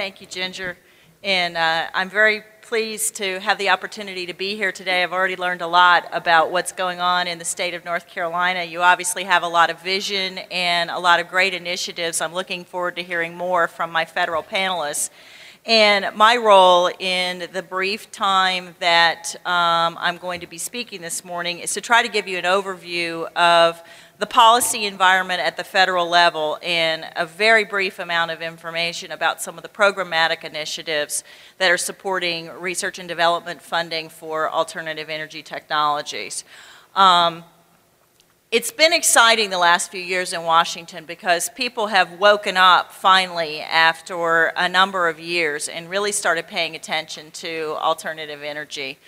Thank you, Ginger. And uh, I'm very pleased to have the opportunity to be here today. I've already learned a lot about what's going on in the state of North Carolina. You obviously have a lot of vision and a lot of great initiatives. I'm looking forward to hearing more from my federal panelists. And my role in the brief time that um, I'm going to be speaking this morning is to try to give you an overview of the policy environment at the federal level and a very brief amount of information about some of the programmatic initiatives that are supporting research and development funding for alternative energy technologies. Um, it's been exciting the last few years in Washington because people have woken up finally after a number of years and really started paying attention to alternative energy.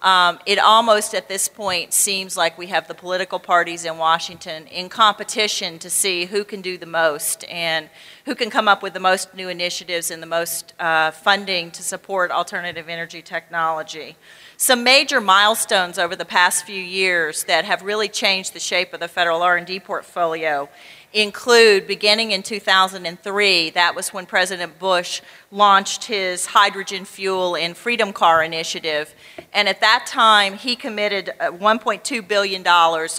Um, it almost at this point seems like we have the political parties in Washington in competition to see who can do the most and who can come up with the most new initiatives and the most uh, funding to support alternative energy technology. Some major milestones over the past few years that have really changed the shape of the federal R&D portfolio include beginning in 2003, that was when President Bush launched his hydrogen fuel and Freedom Car initiative. And at that time, he committed uh, $1.2 billion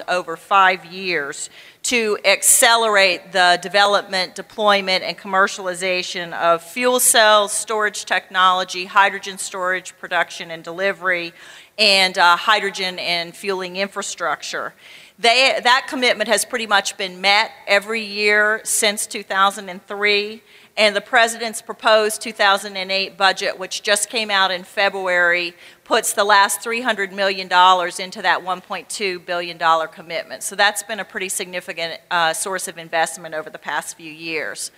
over five years to accelerate the development, deployment, and commercialization of fuel cells, storage technology, hydrogen storage, production, and delivery, and uh, hydrogen and fueling infrastructure. They, that commitment has pretty much been met every year since 2003. And the president's proposed 2008 budget, which just came out in February, puts the last $300 million into that $1.2 billion commitment. So that's been a pretty significant uh, source of investment over the past few years.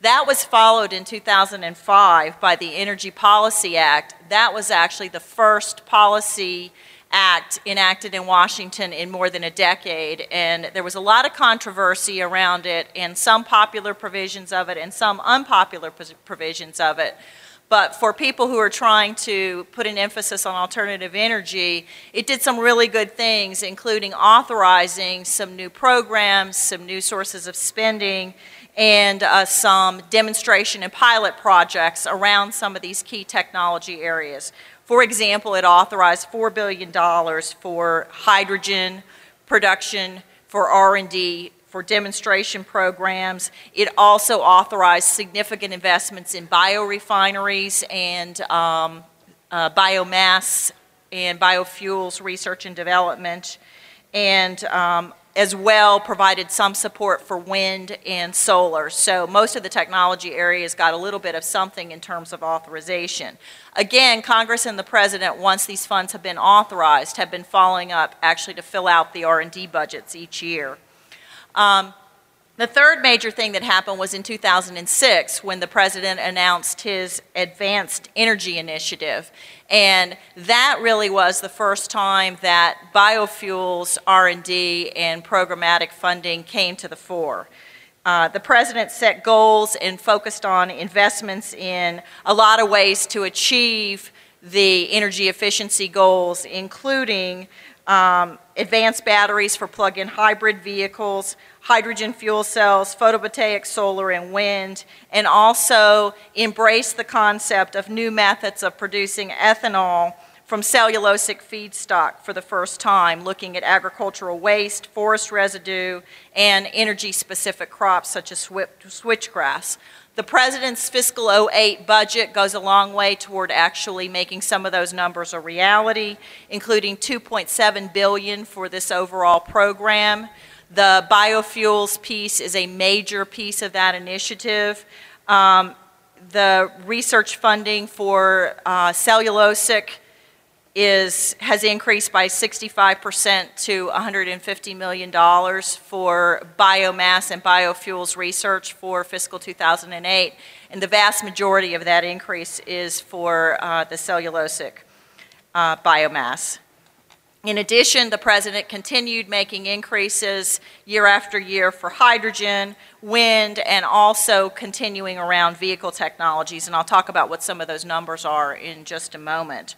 That was followed in 2005 by the Energy Policy Act. That was actually the first policy act enacted in Washington in more than a decade, and there was a lot of controversy around it, and some popular provisions of it, and some unpopular provisions of it. But for people who are trying to put an emphasis on alternative energy, it did some really good things, including authorizing some new programs, some new sources of spending, and uh, some demonstration and pilot projects around some of these key technology areas. For example, it authorized $4 billion for hydrogen production, for R&D, for demonstration programs. It also authorized significant investments in biorefineries and um, uh, biomass and biofuels research and development. And um, as well provided some support for wind and solar. So most of the technology areas got a little bit of something in terms of authorization. Again, Congress and the President, once these funds have been authorized, have been following up actually to fill out the R&D budgets each year. Um, the third major thing that happened was in 2006 when the president announced his Advanced Energy Initiative. And that really was the first time that biofuels R&D and programmatic funding came to the fore. Uh, the president set goals and focused on investments in a lot of ways to achieve the energy efficiency goals, including um, advanced batteries for plug-in hybrid vehicles, hydrogen fuel cells, photovoltaic solar and wind, and also embrace the concept of new methods of producing ethanol from cellulosic feedstock for the first time, looking at agricultural waste, forest residue, and energy-specific crops such as switchgrass. The president's fiscal 08 budget goes a long way toward actually making some of those numbers a reality, including 2.7 billion for this overall program. The biofuels piece is a major piece of that initiative. Um, the research funding for uh, cellulosic is, has increased by 65% to $150 million for biomass and biofuels research for fiscal 2008. And the vast majority of that increase is for uh, the cellulosic uh, biomass. In addition, the president continued making increases year after year for hydrogen, wind, and also continuing around vehicle technologies. And I'll talk about what some of those numbers are in just a moment.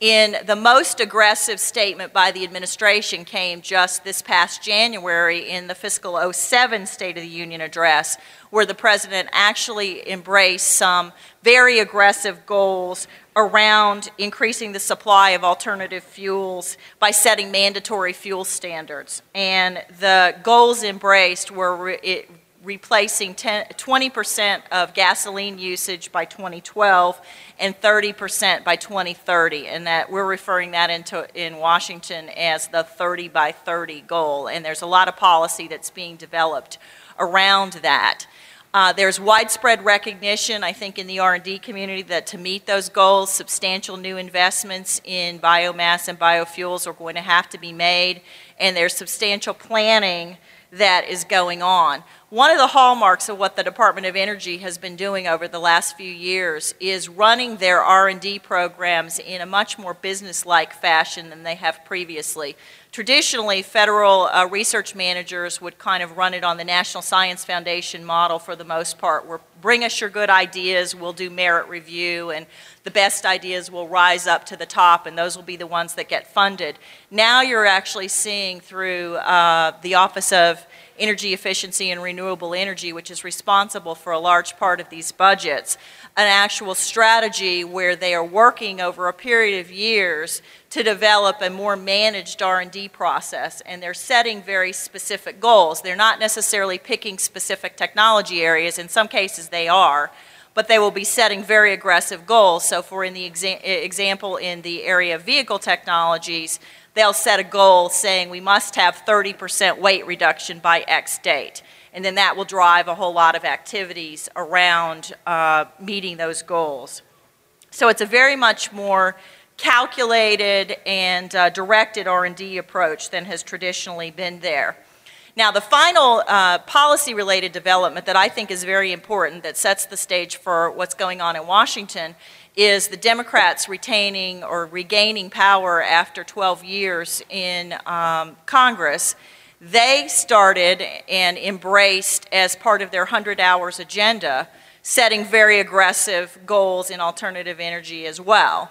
In the most aggressive statement by the administration came just this past January in the fiscal 07 State of the Union address, where the president actually embraced some very aggressive goals around increasing the supply of alternative fuels by setting mandatory fuel standards. And the goals embraced were re replacing 10, 20% of gasoline usage by 2012 and 30% by 2030. And that we're referring that into in Washington as the 30 by 30 goal. And there's a lot of policy that's being developed around that. Uh, there's widespread recognition, I think, in the R&D community that to meet those goals, substantial new investments in biomass and biofuels are going to have to be made, and there's substantial planning that is going on. One of the hallmarks of what the Department of Energy has been doing over the last few years is running their R&D programs in a much more business-like fashion than they have previously. Traditionally, federal uh, research managers would kind of run it on the National Science Foundation model for the most part, where bring us your good ideas, we'll do merit review, and the best ideas will rise up to the top, and those will be the ones that get funded. Now you're actually seeing through uh, the Office of energy efficiency and renewable energy, which is responsible for a large part of these budgets, an actual strategy where they are working over a period of years to develop a more managed R&D process and they're setting very specific goals. They're not necessarily picking specific technology areas, in some cases they are, but they will be setting very aggressive goals. So for in the exa example in the area of vehicle technologies, they'll set a goal saying we must have 30% weight reduction by X date. And then that will drive a whole lot of activities around uh, meeting those goals. So it's a very much more calculated and uh, directed R&D approach than has traditionally been there. Now, the final uh, policy-related development that I think is very important that sets the stage for what's going on in Washington is the Democrats retaining or regaining power after 12 years in um, Congress. They started and embraced as part of their 100 hours agenda setting very aggressive goals in alternative energy as well.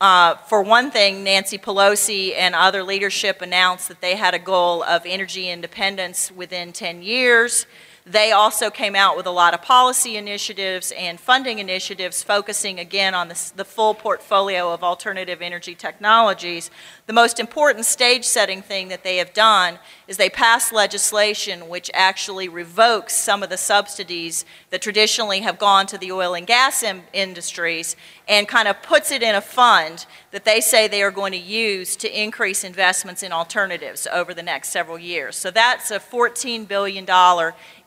Uh, for one thing, Nancy Pelosi and other leadership announced that they had a goal of energy independence within 10 years. They also came out with a lot of policy initiatives and funding initiatives focusing again on the, the, full portfolio of alternative energy technologies. The most important stage setting thing that they have done is they passed legislation which actually revokes some of the subsidies that traditionally have gone to the oil and gas industries and kind of puts it in a fund that they say they are going to use to increase investments in alternatives over the next several years. So that's a $14 billion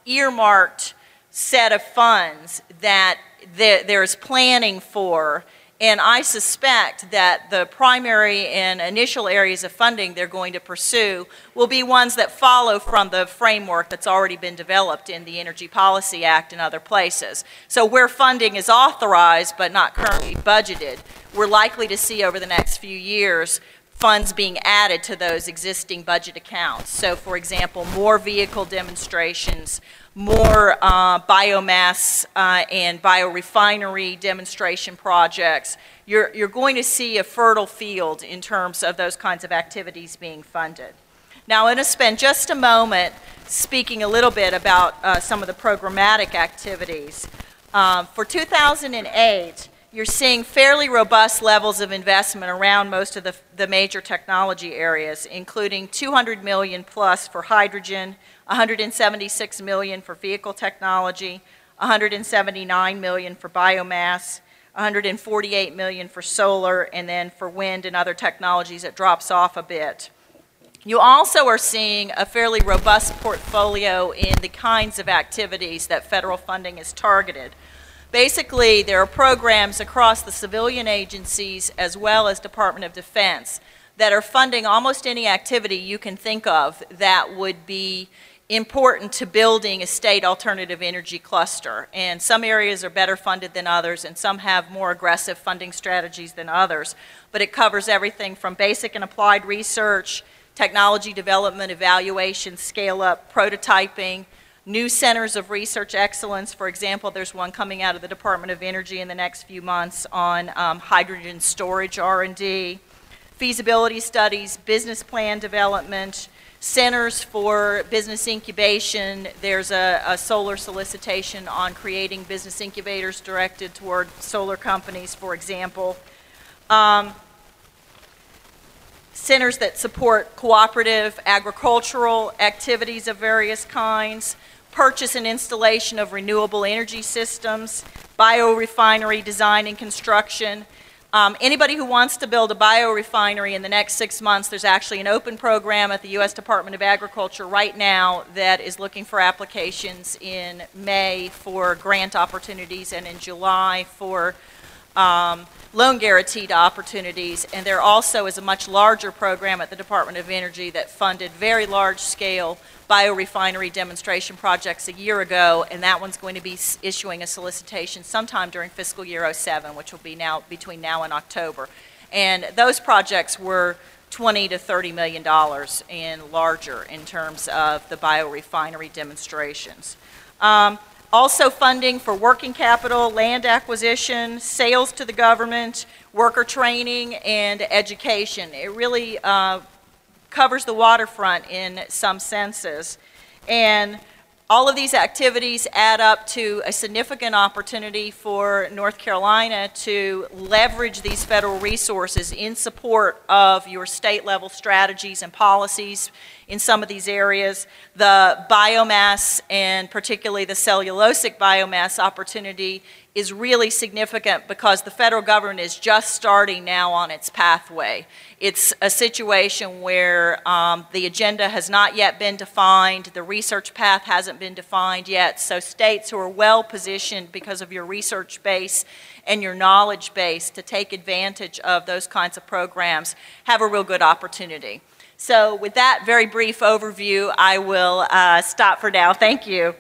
earmarked set of funds that there's planning for. And I suspect that the primary and initial areas of funding they're going to pursue will be ones that follow from the framework that's already been developed in the Energy Policy Act and other places. So where funding is authorized but not currently budgeted, we're likely to see over the next few years funds being added to those existing budget accounts. So for example, more vehicle demonstrations, more uh, biomass uh, and biorefinery demonstration projects, you're, you're going to see a fertile field in terms of those kinds of activities being funded. Now, I'm going to spend just a moment speaking a little bit about uh, some of the programmatic activities. Um, for 2008, you're seeing fairly robust levels of investment around most of the, the major technology areas, including 200 million plus for hydrogen, 176 million for vehicle technology, 179 million for biomass, 148 million for solar, and then for wind and other technologies it drops off a bit. You also are seeing a fairly robust portfolio in the kinds of activities that federal funding is targeted. Basically, there are programs across the civilian agencies as well as Department of Defense that are funding almost any activity you can think of that would be important to building a state alternative energy cluster. And some areas are better funded than others, and some have more aggressive funding strategies than others. But it covers everything from basic and applied research, technology development, evaluation, scale up, prototyping, new centers of research excellence. For example, there's one coming out of the Department of Energy in the next few months on um, hydrogen storage R&D, feasibility studies, business plan development, centers for business incubation. There's a, a, solar solicitation on creating business incubators directed toward solar companies, for example. Um, centers that support cooperative agricultural activities of various kinds, purchase and installation of renewable energy systems, biorefinery design and construction, um, anybody who wants to build a biorefinery in the next six months, there's actually an open program at the U.S. Department of Agriculture right now that is looking for applications in May for grant opportunities and in July for um, loan guaranteed opportunities. And there also is a much larger program at the Department of Energy that funded very large scale biorefinery demonstration projects a year ago, and that one's going to be issuing a solicitation sometime during fiscal year 07, which will be now between now and October. And those projects were 20 to 30 million dollars and larger in terms of the biorefinery demonstrations. Um, also funding for working capital, land acquisition, sales to the government, worker training, and education. It really uh, covers the waterfront in some senses. And all of these activities add up to a significant opportunity for North Carolina to leverage these federal resources in support of your state level strategies and policies in some of these areas. The biomass and particularly the cellulosic biomass opportunity is really significant because the federal government is just starting now on its pathway. It's a situation where um, the agenda has not yet been defined, the research path hasn't been defined yet, so states who are well positioned because of your research base and your knowledge base to take advantage of those kinds of programs have a real good opportunity. So with that very brief overview, I will uh, stop for now. Thank you.